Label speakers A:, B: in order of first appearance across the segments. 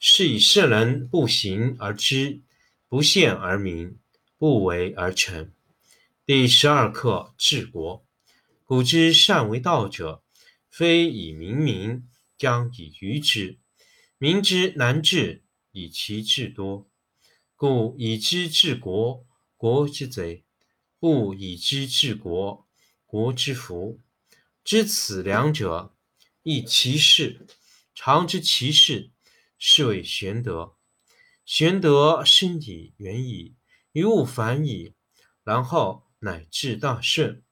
A: 是以圣人不行而知，不见而明，不为而成。第十二课治国。古之善为道者，非以明民，将以愚之。民之难治，以其智多。故以知治国，国之贼；不以知治国，国之福。知此两者，亦其事。常知其事，是谓玄德。玄德深矣，远矣，于物反矣，然后乃至大顺。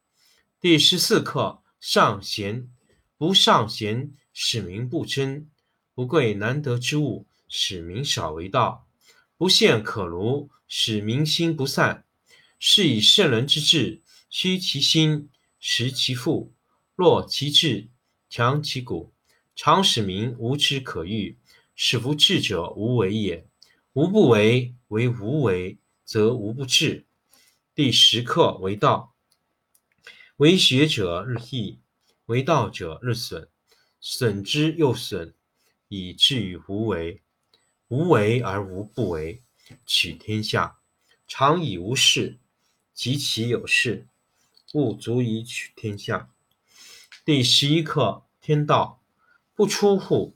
A: 第十四课上贤，不尚贤，使民不争；不贵难得之物，使民少为道；不陷可儒，使民心不散。是以圣人之治，虚其心，实其腹，弱其志，强其骨，常使民无知可欲。使夫智者无为也。无不为，为无为，则无不治。第十课为道，为学者日益，为道者日损，损之又损，以至于无为。无为而无不为，取天下常以无事，及其有事，不足以取天下。第十一课天道，不出户。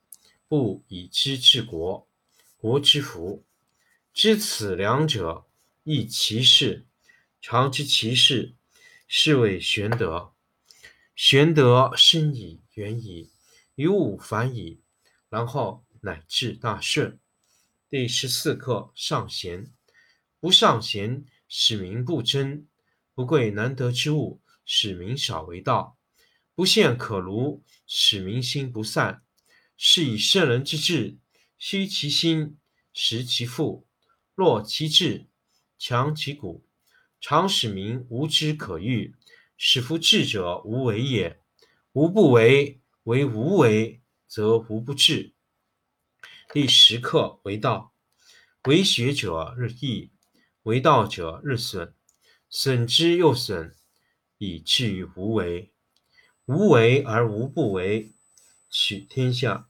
A: 不以知治国，国之福。知此两者，亦其事。常知其事，是谓玄德。玄德深矣，远矣，于物反矣，然后乃至大顺。第十四课上贤。不尚贤，使民不争；不贵难得之物，使民少为道；不陷可儒，使民心不散。是以圣人之治，虚其心，实其腹，弱其志，强其骨，常使民无知可欲。使夫智者无为也。无不为，为无为，则无不治。第十课为道，为学者日益，为道者日损，损之又损，以至于无为。无为而无不为，取天下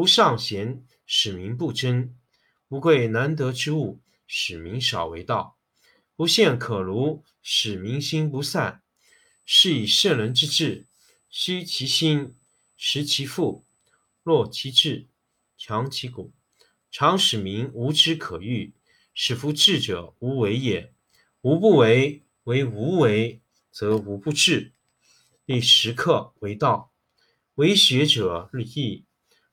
A: 不尚贤，使民不争；不贵难得之物，使民少为道；不陷可儒，使民心不散。是以圣人之治，虚其心，实其腹，弱其志，强其骨，常使民无知可欲。使夫智者无为也。无不为，为无为，则无不治。第十课为道，为学者日益。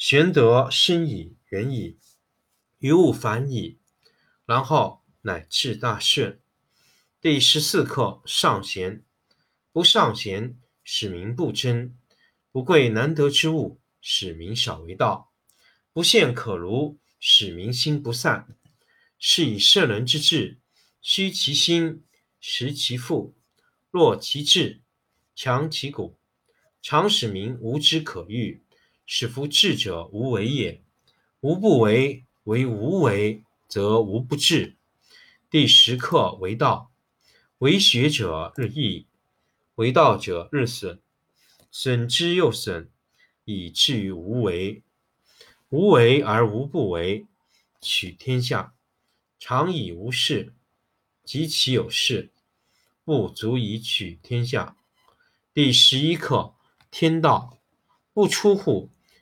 A: 玄德深矣，远矣，于物反矣。然后乃至大顺。第十四课：上贤。不尚贤，使民不争；不贵难得之物，使民少为道；不陷可儒，使民心不散。是以圣人之治，虚其心，实其腹，弱其志，强其骨，常使民无知可欲，使夫智者无为也。无不为，为无为。则无不治。第十课为道，为学者日益，为道者日损，损之又损，以至于无为。无为而无不为，取天下常以无事，及其有事，不足以取天下。第十一课天道不出户，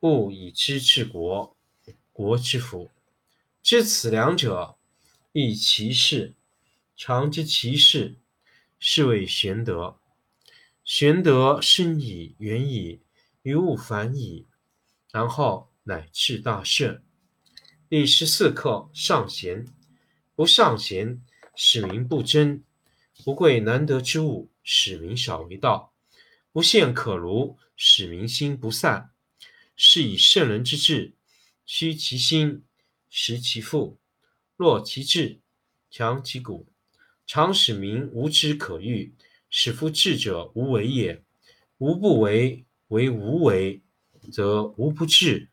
A: 物以知治国，国之福。知此两者，亦其事。常知其事，是谓玄德。玄德深矣，远矣，于物反矣，然后乃至大顺。第十四课：上贤。不尚贤，使民不争；不贵难得之物，使民少为道；不陷可儒，使民心不散。是以圣人之治，虚其心。实其腹，弱其志，强其骨，常使民无知可欲，使夫智者无为也。无不为，为无为，则无不治。